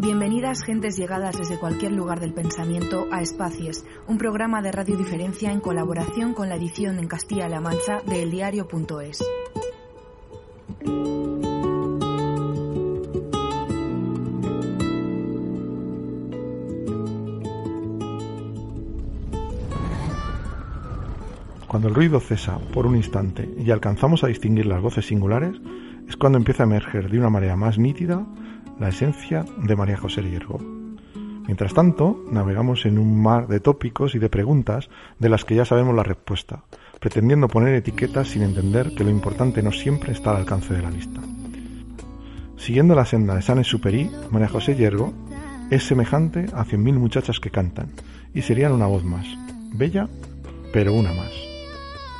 Bienvenidas gentes llegadas desde cualquier lugar del pensamiento a Espacies, un programa de Radio Diferencia en colaboración con la edición en Castilla-La Mancha de eldiario.es. Cuando el ruido cesa por un instante y alcanzamos a distinguir las voces singulares, es cuando empieza a emerger de una manera más nítida la esencia de María José Hiergo. Mientras tanto, navegamos en un mar de tópicos y de preguntas de las que ya sabemos la respuesta, pretendiendo poner etiquetas sin entender que lo importante no siempre está al alcance de la vista. Siguiendo la senda de San Superi, María José Hiergo es semejante a cien mil muchachas que cantan, y serían una voz más, bella, pero una más.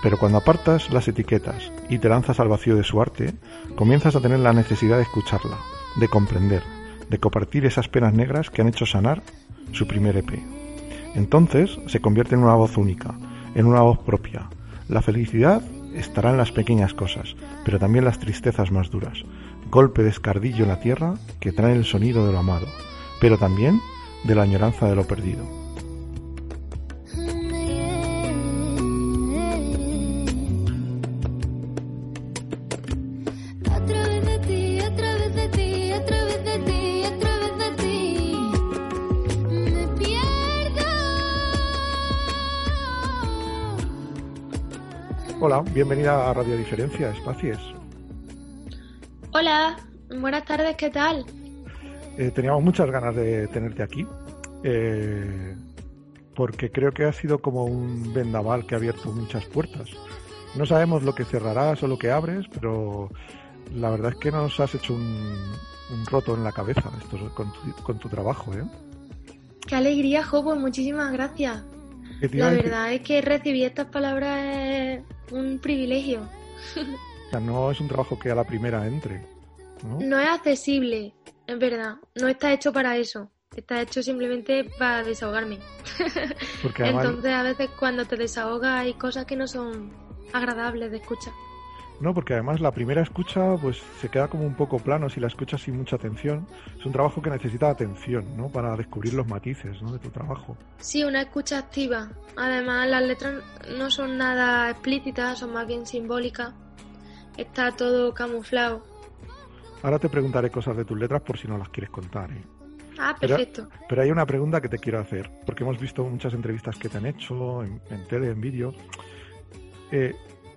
Pero cuando apartas las etiquetas y te lanzas al vacío de su arte, comienzas a tener la necesidad de escucharla, de comprender, de compartir esas penas negras que han hecho sanar su primer EP. Entonces se convierte en una voz única, en una voz propia. La felicidad estará en las pequeñas cosas, pero también las tristezas más duras. Golpe de escardillo en la tierra que trae el sonido de lo amado, pero también de la añoranza de lo perdido. Bienvenida a Radio Diferencia, Espacies. Hola, buenas tardes, ¿qué tal? Eh, teníamos muchas ganas de tenerte aquí, eh, porque creo que ha sido como un vendaval que ha abierto muchas puertas. No sabemos lo que cerrarás o lo que abres, pero la verdad es que nos has hecho un, roto en la cabeza esto, con, tu, con tu trabajo. ¿eh? Qué alegría, Jobo, muchísimas gracias. La verdad es que recibir estas palabras un privilegio. O sea, no es un trabajo que a la primera entre. No, es accesible, es verdad. No está hecho para eso. Está hecho simplemente para desahogarme. Entonces a veces cuando te desahogas hay cosas que no son agradables de escuchar. No, porque además la primera escucha pues se queda como un poco plano si la escuchas sin mucha atención. Es un trabajo que necesita atención, ¿no? Para descubrir los matices, ¿no? De tu trabajo. Sí, una escucha activa. Además las letras no son nada explícitas, son más bien simbólicas. Está todo camuflado. Ahora te preguntaré cosas de tus letras por si no las quieres contar, ¿eh? Ah, perfecto. Pero, hay una pregunta que te quiero hacer, porque hemos visto muchas entrevistas que te han hecho en, en tele, en vídeo. Eh,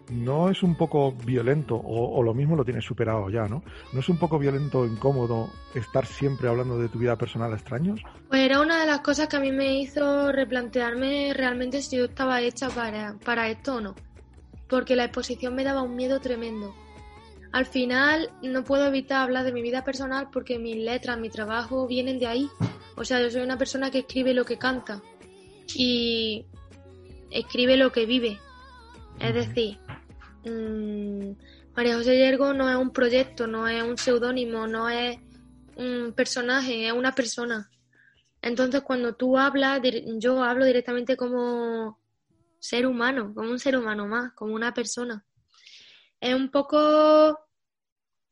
no es un poco violento, o, lo mismo lo tienes superado ya, ¿no? ¿No es un poco violento, incómodo estar siempre hablando de tu vida personal a extraños? Pues era una de las cosas que a mí me hizo replantearme realmente si yo estaba hecha para, para esto o no. Porque la exposición me daba un miedo tremendo. Al final no puedo evitar hablar de mi vida personal porque mis letras, mi trabajo vienen de ahí. O sea, yo soy una persona que escribe lo que canta y escribe lo que vive. Es decir, Mm, María José Yergo no es un proyecto, no es un seudónimo, no es un personaje, es una persona. Entonces, cuando tú hablas, yo hablo directamente como ser humano, como un ser humano más, como una persona. Es un poco,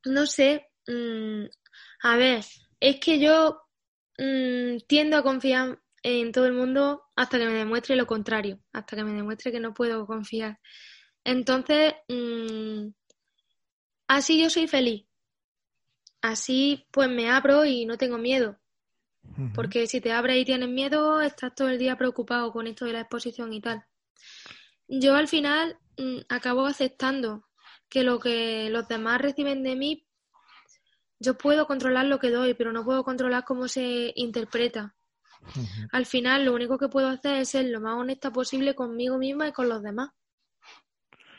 no sé, mm, a ver, es que yo mm, tiendo a confiar en todo el mundo hasta que me demuestre lo contrario, hasta que me demuestre que no puedo confiar. Entonces, mm, así yo soy feliz. Así pues me abro y no tengo miedo. Porque si te abres y tienes miedo, estás todo el día preocupado con esto de la exposición y tal. Yo al final mm, acabo aceptando que lo que los demás reciben de mí, yo puedo controlar lo que doy, pero no puedo controlar cómo se interpreta. Al final, lo único que puedo hacer es ser lo más honesta posible conmigo misma y con los demás.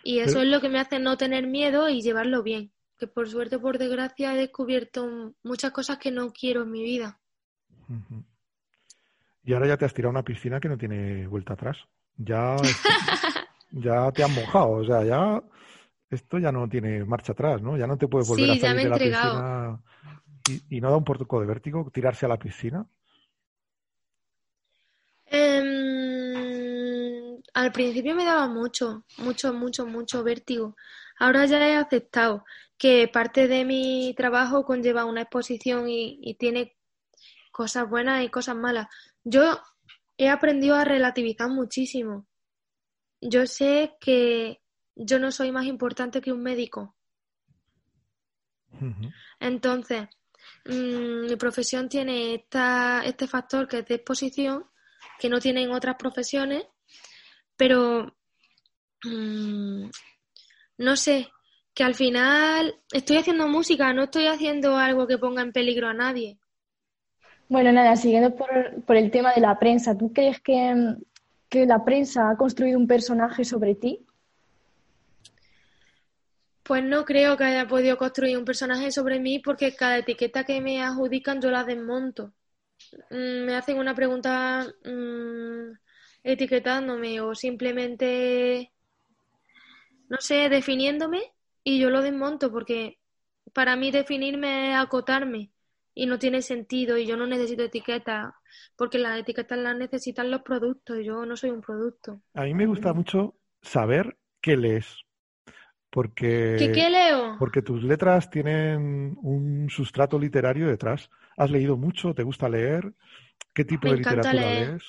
Y eso es lo que me hace no tener miedo y llevarlo bien. Que por suerte, por desgracia, he descubierto muchas cosas que no quiero en mi vida. Y ahora ya te has tirado a una piscina que no tiene vuelta atrás. Ya, ya te has mojado, o sea, ya esto ya no tiene marcha atrás, ¿no? Ya no te puedes volver a salir de la piscina. ¿Y, ¿Y, no da un poco de vértigo tirarse a la piscina? Al principio me daba mucho, mucho, mucho, mucho vértigo. Ahora ya he aceptado que parte de mi trabajo conlleva una exposición y, tiene cosas buenas y cosas malas. Yo he aprendido a relativizar muchísimo. Yo sé que yo no soy más importante que un médico. Entonces, mm, mi profesión tiene esta, este factor que es de exposición, que no tienen otras profesiones, pero mm, no sé, que al final estoy haciendo música, no estoy haciendo algo que ponga en peligro a nadie. Bueno, nada, siguiendo por, por el tema de la prensa, ¿tú crees que, que la prensa ha construido un personaje sobre ti? Pues no creo que haya podido construir un personaje sobre mí porque cada etiqueta que me adjudican yo la desmonto. Mm, me hacen una pregunta mm, etiquetándome o simplemente, no sé, definiéndome y yo lo desmonto porque para mí definirme es acotarme y no tiene sentido y yo no necesito etiquetas porque las etiquetas las necesitan los productos y yo no soy un producto. A mí me gusta mucho saber qué lees. Porque, ¿Qué, leo? Porque tus letras tienen un sustrato literario detrás. ¿Has leído mucho? ¿Te gusta leer? ¿Qué tipo de literatura lees?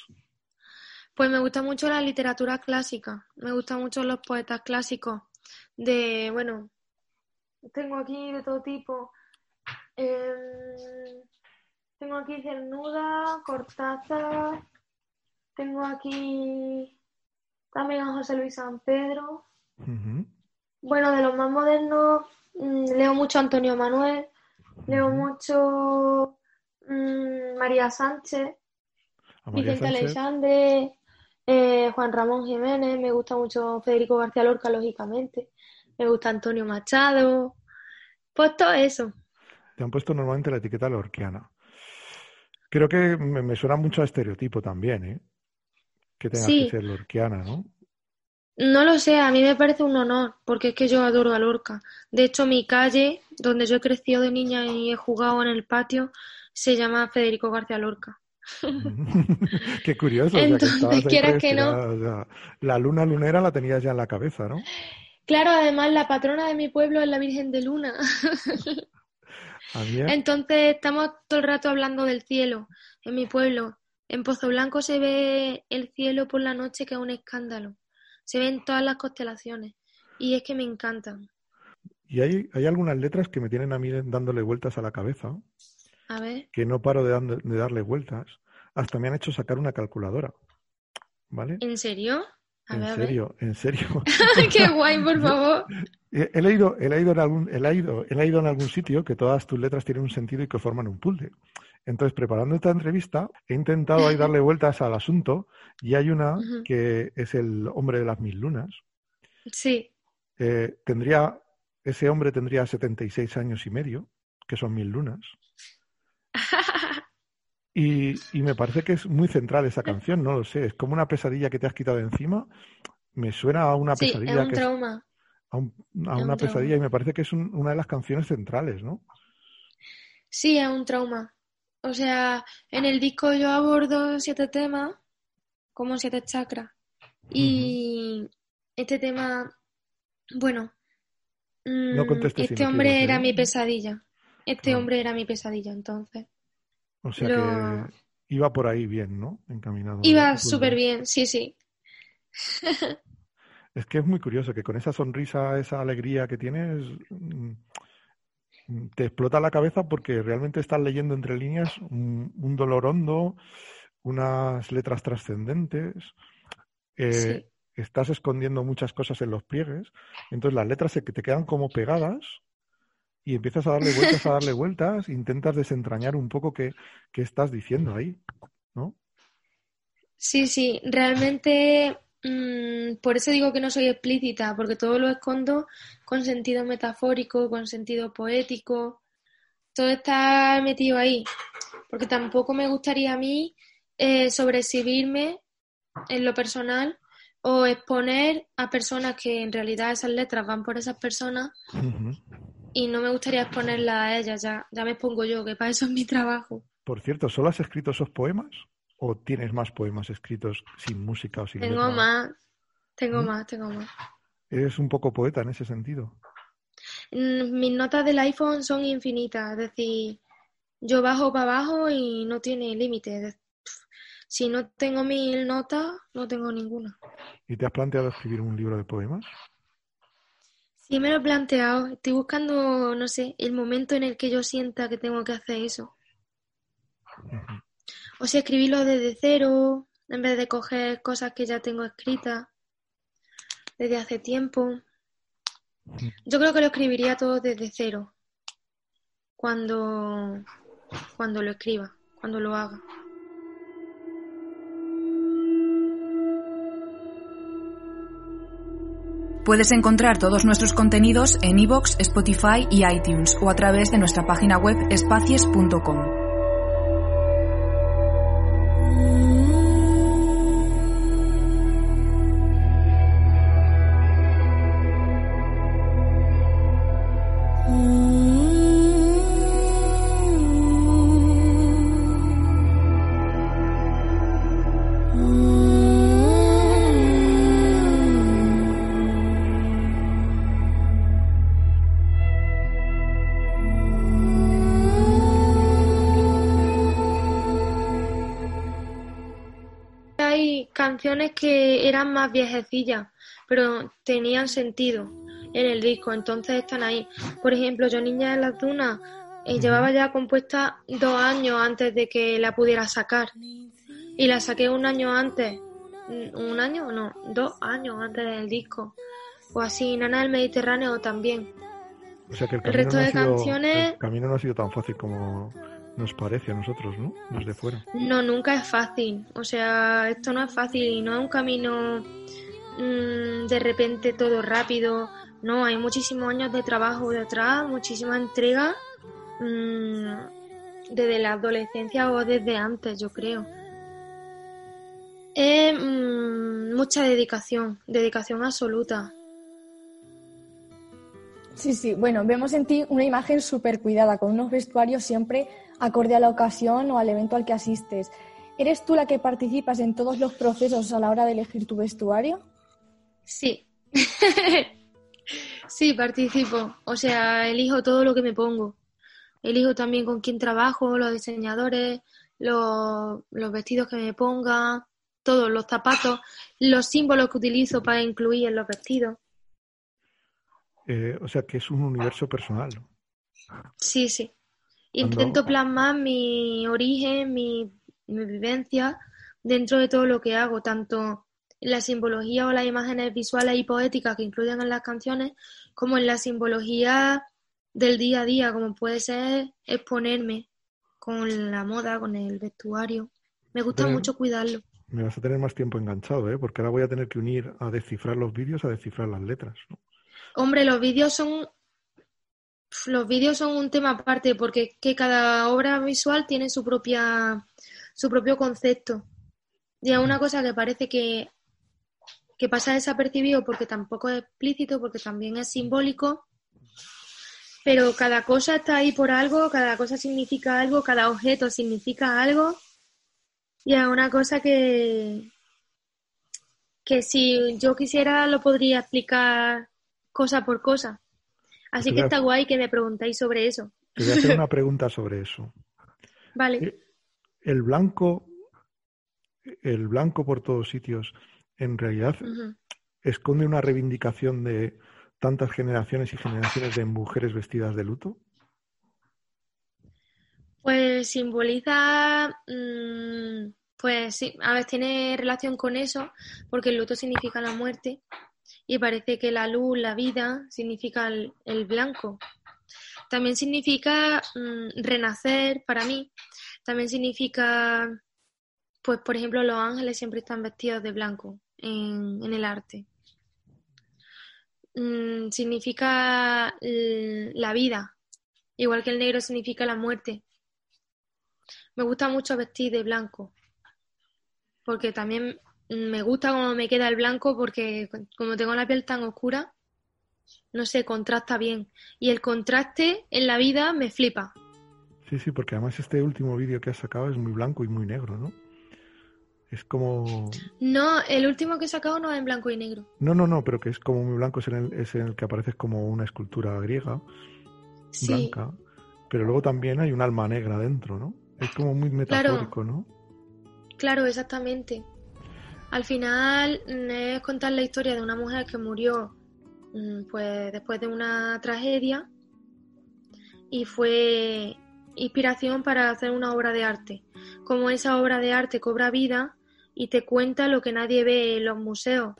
Pues me gusta mucho la literatura clásica. Me gustan mucho los poetas clásicos. De, bueno, tengo aquí de todo tipo. Em, tengo aquí Cernuda, Cortázar. Tengo aquí también a José Luis San Pedro. Bueno, de los más modernos, mm, leo mucho Antonio Manuel, leo mucho mm, María Sánchez, Vicente Alexandre, eh, Juan Ramón Jiménez, me gusta mucho Federico García Lorca, lógicamente, me gusta Antonio Machado, pues todo eso. Te han puesto normalmente la etiqueta lorquiana. Creo que me, suena mucho a estereotipo también, ¿eh? Que tenga que ser lorquiana, ¿no? No lo sé, a mí me parece un honor, porque es que yo adoro a Lorca. De hecho, mi calle, donde yo he crecido de niña y he jugado en el patio, se llama Federico García Lorca. Qué curioso. Entonces, quieras que no. la luna lunera la tenías ya en la cabeza, ¿no? Claro, además la patrona de mi pueblo es la Virgen de Luna. Entonces estamos todo el rato hablando del cielo en mi pueblo. En Pozo Blanco se ve el cielo por la noche que es un escándalo se ven todas las constelaciones y es que me encantan. Y hay, hay algunas letras que me tienen a mí dándole vueltas a la cabeza. A ver. Que no paro de, darle vueltas. Hasta me han hecho sacar una calculadora. ¿Vale? ¿En serio? en serio, en serio. Qué guay, por favor. He, leído, he, leído en algún, he, leído, he leído en algún sitio que todas tus letras tienen un sentido y que forman un puzzle. Entonces, preparando esta entrevista, he intentado ahí darle vueltas al asunto y hay una que es el hombre de las mil lunas. Sí. Eh, tendría, ese hombre tendría 76 años y medio, que son mil lunas. Y, me parece que es muy central esa canción, no lo sé, es como una pesadilla que te has quitado encima. Me suena a una pesadilla. Es un trauma. a, una pesadilla y me parece que es una de las canciones centrales, ¿no? Sí, es un trauma. O sea, en el disco yo abordo siete temas, como siete chakras. Y este tema, bueno, mm, este hombre era mi ¿eh? pesadilla. Este hombre era mi pesadilla, entonces. O sea que iba por ahí bien, ¿no? Encaminado. Iba súper bien, sí, sí. es que es muy curioso que con esa sonrisa, esa alegría que tienes, mm, te explota la cabeza porque realmente estás leyendo entre líneas un, dolor hondo, unas letras trascendentes, eh, estás escondiendo muchas cosas en los pliegues, entonces las letras se te quedan como pegadas y empiezas a darle vueltas, a darle vueltas, intentas desentrañar un poco qué, qué estás diciendo ahí, ¿no? Sí, sí, realmente Mm, por eso digo que no soy explícita, porque todo lo escondo con sentido metafórico, con sentido poético. Todo está metido ahí. Porque tampoco me gustaría a mí eh, sobreexhibirme en lo personal o exponer a personas que en realidad esas letras van por esas personas y no me gustaría exponerlas a ellas, ya, ya me expongo yo, que para eso es mi trabajo. Por cierto, ¿solo has escrito esos poemas? ¿O tienes más poemas escritos sin música o sin Tengo más, tengo ¿Mm? más, tengo más. Eres un poco poeta en ese sentido. Mm, mis notas del iPhone son infinitas, es decir, yo bajo para abajo y no tiene límite. Si no tengo mil notas, no tengo ninguna. ¿Y te has planteado escribir un libro de poemas? Sí, me lo he planteado. Estoy buscando, no sé, el momento en el que yo sienta que tengo que hacer eso. O sea, escribirlo desde cero, en vez de coger cosas que ya tengo escritas desde hace tiempo. Yo creo que lo escribiría todo desde cero. Cuando, cuando lo escriba, cuando lo haga. Puedes encontrar todos nuestros contenidos en iVoox, Spotify y iTunes o a través de nuestra página web espacies.com. canciones que eran más viejecillas, pero tenían sentido en el disco, entonces están ahí. Por ejemplo, Yo Niña de las Dunas eh, llevaba ya compuesta dos años antes de que la pudiera sacar. Y la saqué un año antes. ¿Un año o no? Dos años antes del disco. O así, Nana del Mediterráneo también. O sea que el, resto de canciones... El camino no ha sido tan fácil como nos parece a nosotros, ¿no? Desde fuera. No, nunca es fácil. O sea, esto no es fácil y no es un camino mm, de repente todo rápido. No, hay muchísimos años de trabajo detrás, muchísima entrega mm, desde la adolescencia o desde antes, yo creo. Es mm, mucha dedicación, dedicación absoluta. Sí, sí, bueno, vemos en ti una imagen súper cuidada, con unos vestuarios siempre acorde a la ocasión o al evento al que asistes. ¿Eres tú la que participas en todos los procesos a la hora de elegir tu vestuario? Sí. sí, participo. O sea, elijo todo lo que me pongo. Elijo también con quién trabajo, los diseñadores, los, los vestidos que me ponga, todos los zapatos, los símbolos que utilizo para incluir en los vestidos. Eh, o sea que es un universo personal. Sí, sí. Intento plasmar mi origen, mi, vivencia dentro de todo lo que hago, tanto en la simbología o las imágenes visuales y poéticas que incluyen en las canciones, como en la simbología del día a día, como puede ser exponerme con la moda, con el vestuario. Me gusta mucho cuidarlo. Me vas a tener más tiempo enganchado, ¿eh? porque ahora voy a tener que unir a descifrar los vídeos a descifrar las letras. Hombre, los vídeos son los vídeos son un tema aparte porque que cada obra visual tiene su propia su propio concepto. Y es una cosa que parece que, que pasa desapercibido porque tampoco es explícito, porque también es simbólico, pero cada cosa está ahí por algo, cada cosa significa algo, cada objeto significa algo, y es una cosa que, que si yo quisiera lo podría explicar cosa por cosa. Así que está guay que me preguntáis sobre eso. Te voy a hacer una pregunta sobre eso. Vale. Eh, el blanco, el blanco por todos sitios, en realidad esconde una reivindicación de tantas generaciones y generaciones de mujeres vestidas de luto. Pues simboliza, mm, pues sí, a ver, tiene relación con eso, porque el luto significa la muerte y parece que la luz, la vida, significa el, blanco. También significa mm, renacer para mí. También significa, pues por ejemplo, los ángeles siempre están vestidos de blanco en, el arte. Mm, significa la vida, igual que el negro significa la muerte. Me gusta mucho vestir de blanco, porque también me gusta cómo me queda el blanco porque como tengo la piel tan oscura, no sé, contrasta bien. Y el contraste en la vida me flipa. Sí, sí, porque además este último vídeo que has sacado es muy blanco y muy negro, ¿no? Es como... No, el último que he sacado no es en blanco y negro. No, no, no, pero que es como muy blanco, es en el, es en el que apareces como una escultura griega, blanca. pero luego también hay un alma negra dentro, ¿no? Es como muy metafórico, ¿no? Claro, exactamente. Al final mm, es contar la historia de una mujer que murió mm, pues después de una tragedia y fue inspiración para hacer una obra de arte. Como esa obra de arte cobra vida y te cuenta lo que nadie ve en los museos.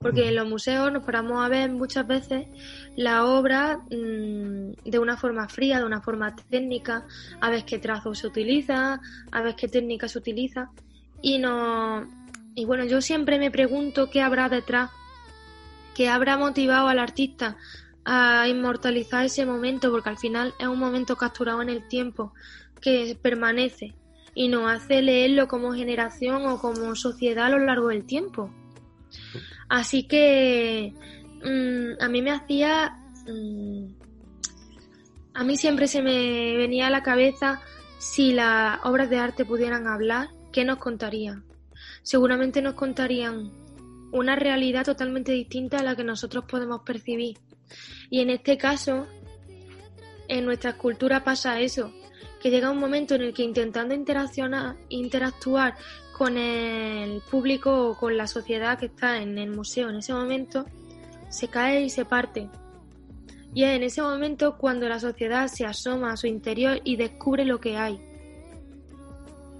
Porque en los museos nos paramos a ver muchas veces la obra mm, de una forma fría, de una forma técnica, a ver qué trazo se utiliza, a ver qué técnica se utiliza. Y, no, y bueno, yo siempre me pregunto qué habrá detrás, qué habrá motivado al artista a inmortalizar ese momento, porque al final es un momento capturado en el tiempo que permanece y nos hace leerlo como generación o como sociedad a lo largo del tiempo. Así que mm, a mí me hacía... Mm, a mí siempre se me venía a la cabeza si las obras de arte pudieran hablar, ¿qué nos contarían? Seguramente nos contarían una realidad totalmente distinta a la que nosotros podemos percibir. Y en este caso, en nuestra cultura pasa eso, que llega un momento en el que intentando interaccionar, interactuar con el público o con la sociedad que está en el museo en ese momento, se cae y se parte. Y es en ese momento cuando la sociedad se asoma a su interior y descubre lo que hay.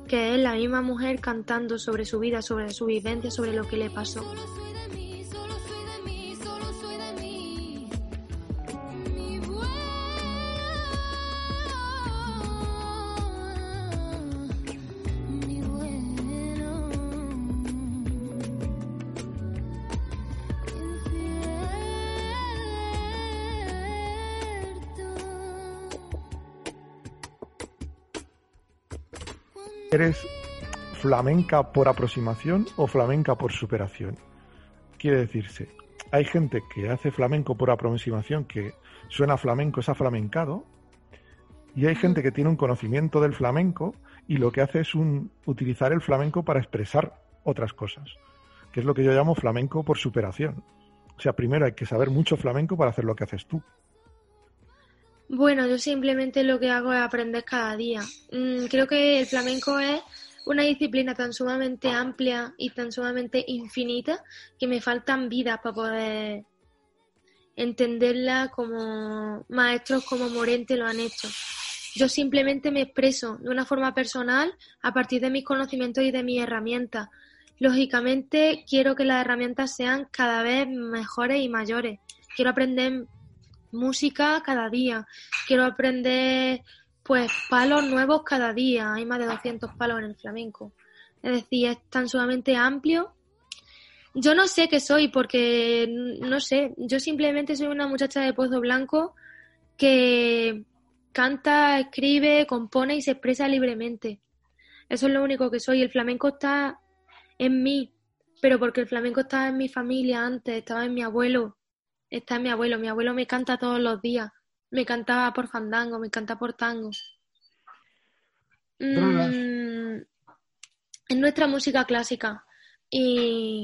Que es la misma mujer cantando sobre su vida, sobre su vivencia, sobre lo que le pasó. Flamenca por aproximación o flamenca por superación? Quiere decirse, hay gente que hace flamenco por aproximación, que suena flamenco, es aflamencado, y hay gente que tiene un conocimiento del flamenco y lo que hace es un, utilizar el flamenco para expresar otras cosas, que es lo que yo llamo flamenco por superación. O sea, primero hay que saber mucho flamenco para hacer lo que haces tú. Bueno, yo simplemente lo que hago es aprender cada día. Mm, creo que el flamenco es una disciplina tan sumamente amplia y tan sumamente infinita que me faltan vidas para poder entenderla como maestros como Morente lo han hecho. Yo simplemente me expreso de una forma personal a partir de mis conocimientos y de mis herramientas. Lógicamente quiero que las herramientas sean cada vez mejores y mayores. Quiero aprender música cada día. Quiero aprender pues palos nuevos cada día. Hay más de 200 palos en el flamenco. Es decir, es tan sumamente amplio. Yo no sé qué soy porque no sé, yo simplemente soy una muchacha de Pozo Blanco que canta, escribe, compone y se expresa libremente. Eso es lo único que soy. El flamenco está en mí, pero porque el flamenco estaba en mi familia antes, estaba en mi abuelo, está mi abuelo. Mi abuelo me canta todos los días. Me cantaba por fandango, me canta por tango. Mm, es nuestra música clásica. Y,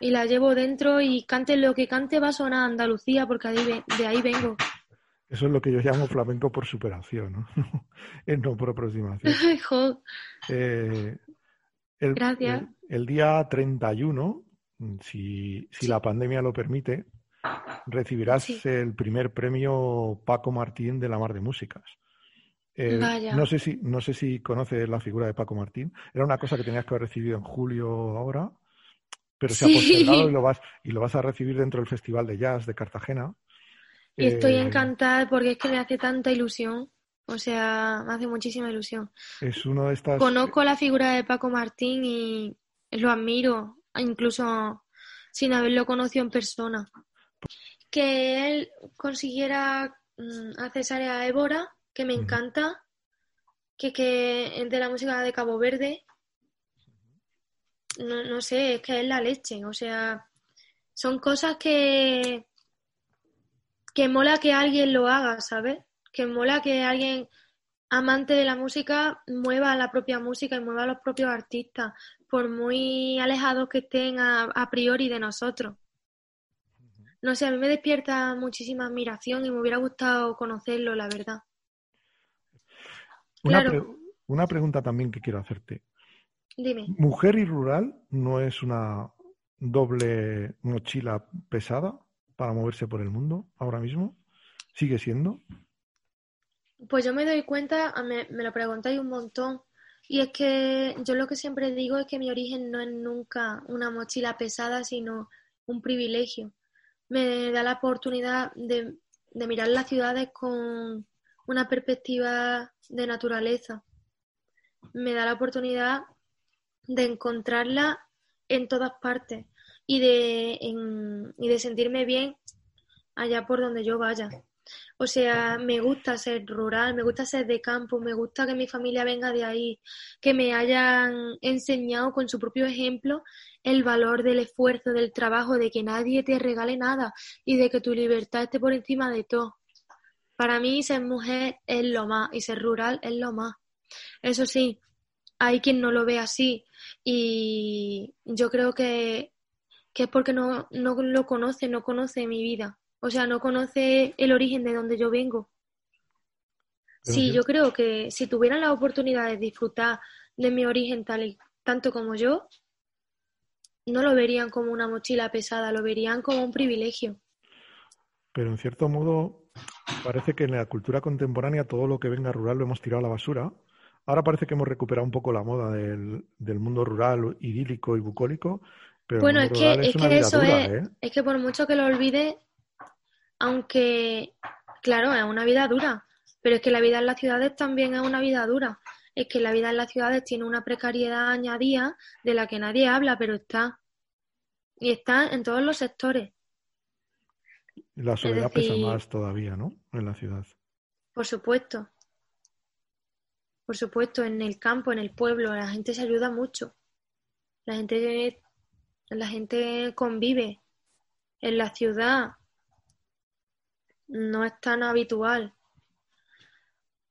la llevo dentro y cante lo que cante va a sonar Andalucía porque de ahí vengo. Eso es lo que yo llamo flamenco por superación, ¿no? no por aproximación. eh, el, Gracias. El, día 31, si, si la pandemia lo permite, recibirás el primer premio Paco Martín de la Mar de Músicas. no sé si no sé si conoces la figura de Paco Martín. Era una cosa que tenías que haber recibido en julio ahora, pero se ha postergado y lo vas y lo vas a recibir dentro del Festival de Jazz de Cartagena. Y estoy eh, encantada porque es que me hace tanta ilusión. O sea, me hace muchísima ilusión. Es uno de estas. Conozco la figura de Paco Martín y lo admiro, incluso sin haberlo conocido en persona que él consiguiera mm, accesar a Évora, que me encanta, que, que de la música de Cabo Verde, no, no sé, es que es la leche, o sea, son cosas que, que mola que alguien lo haga, ¿sabes? Que mola que alguien amante de la música mueva la propia música y mueva a los propios artistas, por muy alejados que estén a priori de nosotros no sé, a mí me despierta muchísima admiración y me hubiera gustado conocerlo, la verdad. Una, pregunta también que quiero hacerte. Dime. ¿Mujer y rural no es una doble mochila pesada para moverse por el mundo ahora mismo? ¿Sigue siendo? Pues yo me doy cuenta, me, me lo preguntáis un montón, y es que yo lo que siempre digo es que mi origen no es nunca una mochila pesada, sino un privilegio. Me da la oportunidad de, de mirar las ciudades con una perspectiva de naturaleza. Me da la oportunidad de encontrarla en todas partes y de, y de sentirme bien allá por donde yo vaya. O sea, me gusta ser rural, me gusta ser de campo, me gusta que mi familia venga de ahí, que me hayan enseñado con su propio ejemplo el valor del esfuerzo, del trabajo, de que nadie te regale nada y de que tu libertad esté por encima de todo. Para mí ser mujer es lo más y ser rural es lo más. Eso sí, hay quien no lo ve así y yo creo que, que es porque no, no lo conoce, no conoce mi vida. O sea, no conoce el origen de donde yo vengo. sí, yo creo que si tuvieran la oportunidad de disfrutar de mi origen tal y tanto como yo, no lo verían como una mochila pesada, lo verían como un privilegio. Pero en cierto modo, parece que en la cultura contemporánea todo lo que venga rural lo hemos tirado a la basura. Ahora parece que hemos recuperado un poco la moda del, mundo rural idílico y bucólico. Pero bueno, es que, es, que eso es, ¿eh? es que por mucho que lo olvide, aunque, claro, es una vida dura, pero es que la vida en las ciudades también es una vida dura. Es que la vida en las ciudades tiene una precariedad añadida de la que nadie habla, pero está. Y está en todos los sectores. La soledad pesa más todavía, ¿no? En la ciudad. Por supuesto. Por supuesto, en el campo, en el pueblo, la gente se ayuda mucho. La gente, la gente convive. En la ciudad no es tan habitual.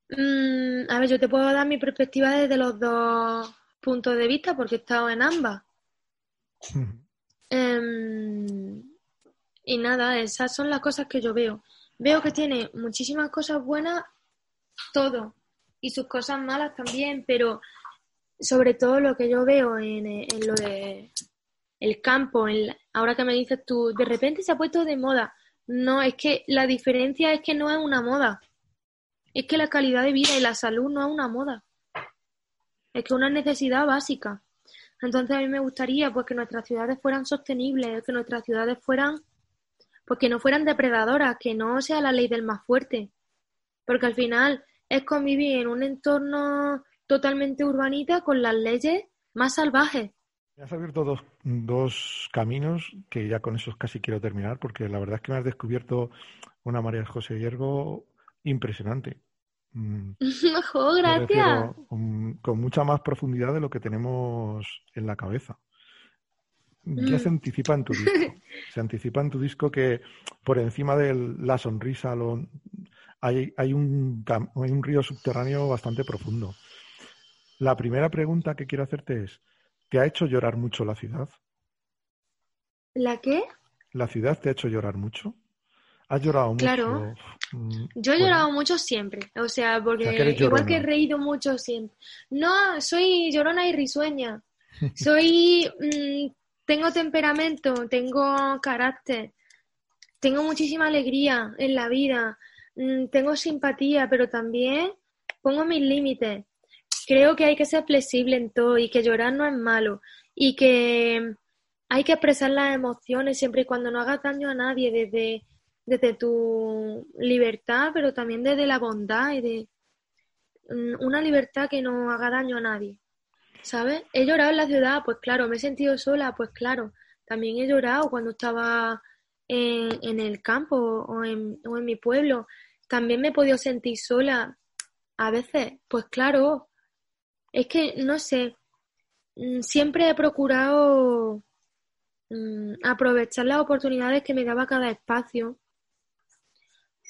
Mm, a ver, yo te puedo dar mi perspectiva desde los dos puntos de vista porque he estado en ambas. Em, y nada, esas son las cosas que yo veo. Veo que tiene muchísimas cosas buenas, todo, y sus cosas malas también, pero sobre todo lo que yo veo en, lo de el campo, en ahora que me dices tú, de repente se ha puesto de moda. No, es que la diferencia es que no es una moda. Es que la calidad de vida y la salud no es una moda. Es que una necesidad básica. Entonces a mí me gustaría pues que nuestras ciudades fueran sostenibles, que nuestras ciudades fueran pues que no fueran depredadoras, que no sea la ley del más fuerte. Porque al final es convivir en un entorno totalmente urbanita con las leyes más salvajes. Me has abierto dos, dos caminos que ya con esos casi quiero terminar, porque la verdad es que me has descubierto una María José Hiergo impresionante. Mm. gracias. con mucha más profundidad de lo que tenemos en la cabeza. Ya se mm. anticipa en tu disco. Se anticipa en tu disco que por encima de la sonrisa lo, hay, hay, un, hay un río subterráneo bastante profundo. La primera pregunta que quiero hacerte es, ¿Te ha hecho llorar mucho la ciudad? ¿La qué? ¿La ciudad te ha hecho llorar mucho? ¿Has llorado mucho? Claro. Mm, Yo he llorado mucho siempre. O sea, porque igual que he reído mucho siempre. No, soy llorona y risueña. Soy. Mm, tengo temperamento, tengo carácter, tengo muchísima alegría en la vida, mm, tengo simpatía, pero también pongo mis límites creo que hay que ser flexible en todo y que llorar no es malo y que hay que expresar las emociones siempre y cuando no hagas daño a nadie desde, desde tu libertad, pero también desde la bondad y de mm, una libertad que no haga daño a nadie. ¿Sabes? He llorado en la ciudad, pues claro, me he sentido sola, pues claro. También he llorado cuando estaba en, en el campo o en, o en mi pueblo. También me he podido sentir sola a veces, pues claro, es que, no sé, mm, siempre he procurado mm, aprovechar las oportunidades que me daba cada espacio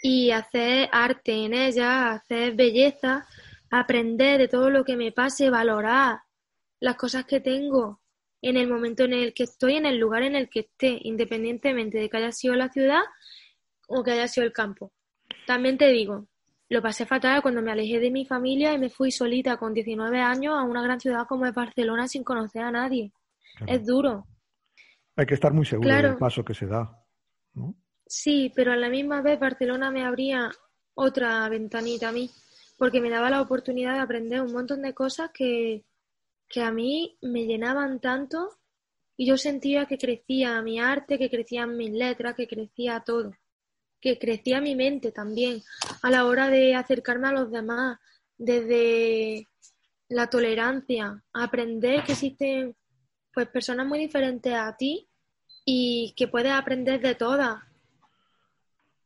y hacer arte en ella, hacer belleza, aprender de todo lo que me pase, valorar las cosas que tengo en el momento en el que estoy, en el lugar en el que esté, independientemente de que haya sido la ciudad o que haya sido el campo. También te digo, lo pasé fatal cuando me alejé de mi familia y me fui solita con 19 años a una gran ciudad como es Barcelona sin conocer a nadie. Es duro. Hay que estar muy seguro del paso que se da. ¿no? Sí, pero a la misma vez Barcelona me abría otra ventanita a mí, porque me daba la oportunidad de aprender un montón de cosas que, que a mí me llenaban tanto y yo sentía que crecía mi arte, que crecían mis letras, que crecía todo que crecía mi mente también a la hora de acercarme a los demás, desde la tolerancia, aprender que existen pues personas muy diferentes a ti y que puedes aprender de todas.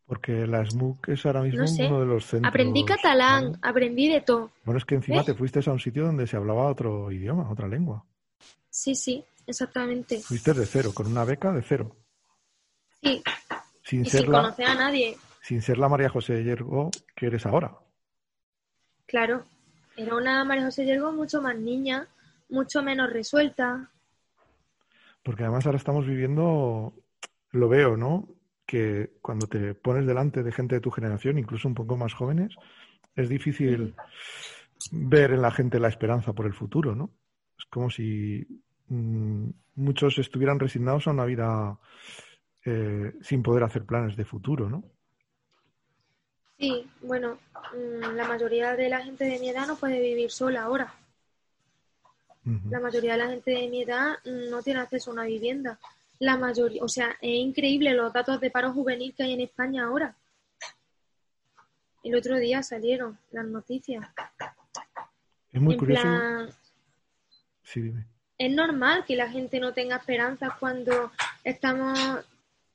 Porque la SMUC es ahora mismo uno de los centros. Aprendí catalán, aprendí de todo. Bueno, es que encima te fuiste a un sitio donde se hablaba otro idioma, otra lengua. Sí, sí, exactamente. Fuiste de cero, con una beca de cero. Sí, sin ser conocer a nadie. Sin ser la María José Yergo que eres ahora. Claro, era una María José Yergo mucho más niña, mucho menos resuelta. Porque además ahora estamos viviendo, lo veo, ¿no? Que cuando te pones delante de gente de tu generación, incluso un poco más jóvenes, es difícil ver en la gente la esperanza por el futuro, ¿no? Es como si mm, muchos estuvieran resignados a una vida eh, sin poder hacer planes de futuro, ¿no? Sí, bueno, mm, la mayoría de la gente de mi edad no puede vivir sola ahora. La mayoría de la gente de mi edad no tiene acceso a una vivienda. La mayoría, o sea, es increíble los datos de paro juvenil que hay en España ahora. El otro día salieron las noticias. Es muy curioso. Sí, dime. Es normal que la gente no tenga esperanza cuando estamos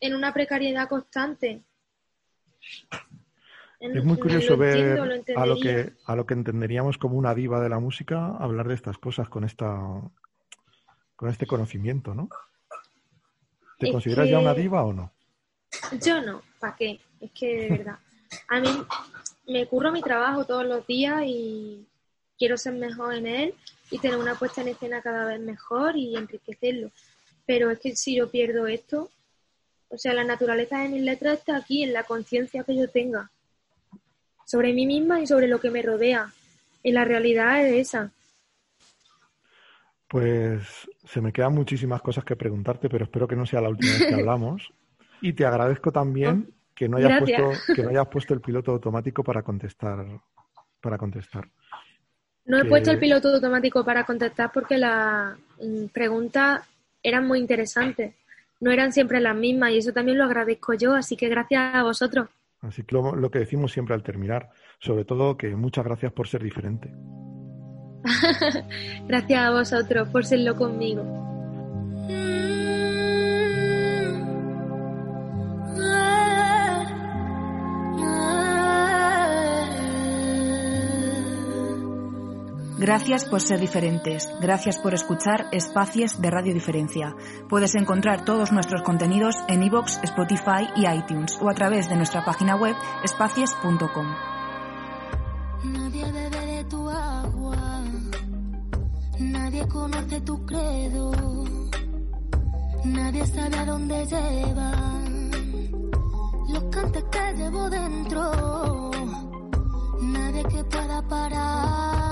en una precariedad constante. es muy curioso ver a lo que a lo que entenderíamos como una diva de la música hablar de estas cosas con esta con este conocimiento, ¿no? ¿Te consideras ya una diva o no? Yo no, ¿para qué? Es que de verdad. A mí me curro mi trabajo todos los días y quiero ser mejor en él y tener una puesta en escena cada vez mejor y enriquecerlo. Pero es que si yo pierdo esto, o sea, la naturaleza de mis letras está aquí, en la conciencia que yo tenga. Sobre mí misma y sobre lo que me rodea. Y la realidad es esa. Pues se me quedan muchísimas cosas que preguntarte, pero espero que no sea la última vez que hablamos. Y te agradezco también oh, que no hayas puesto, que no hayas puesto el piloto automático para contestar, para contestar. No he puesto el piloto automático para contestar porque las mm, preguntas eran muy interesantes no eran siempre las mismas y eso también lo agradezco yo, así que gracias a vosotros. Así que lo, que decimos siempre al terminar, sobre todo que muchas gracias por ser diferente. gracias a vosotros por serlo conmigo. Gracias por ser diferentes. Gracias por escuchar Espacies de Radio Diferencia. Puedes encontrar todos nuestros contenidos en iVoox, Spotify y iTunes o a través de nuestra página web espacies.com. Nadie bebe de tu agua, nadie conoce tu credo, nadie sabe a dónde llevan los cantes que llevo dentro, nadie que pueda parar.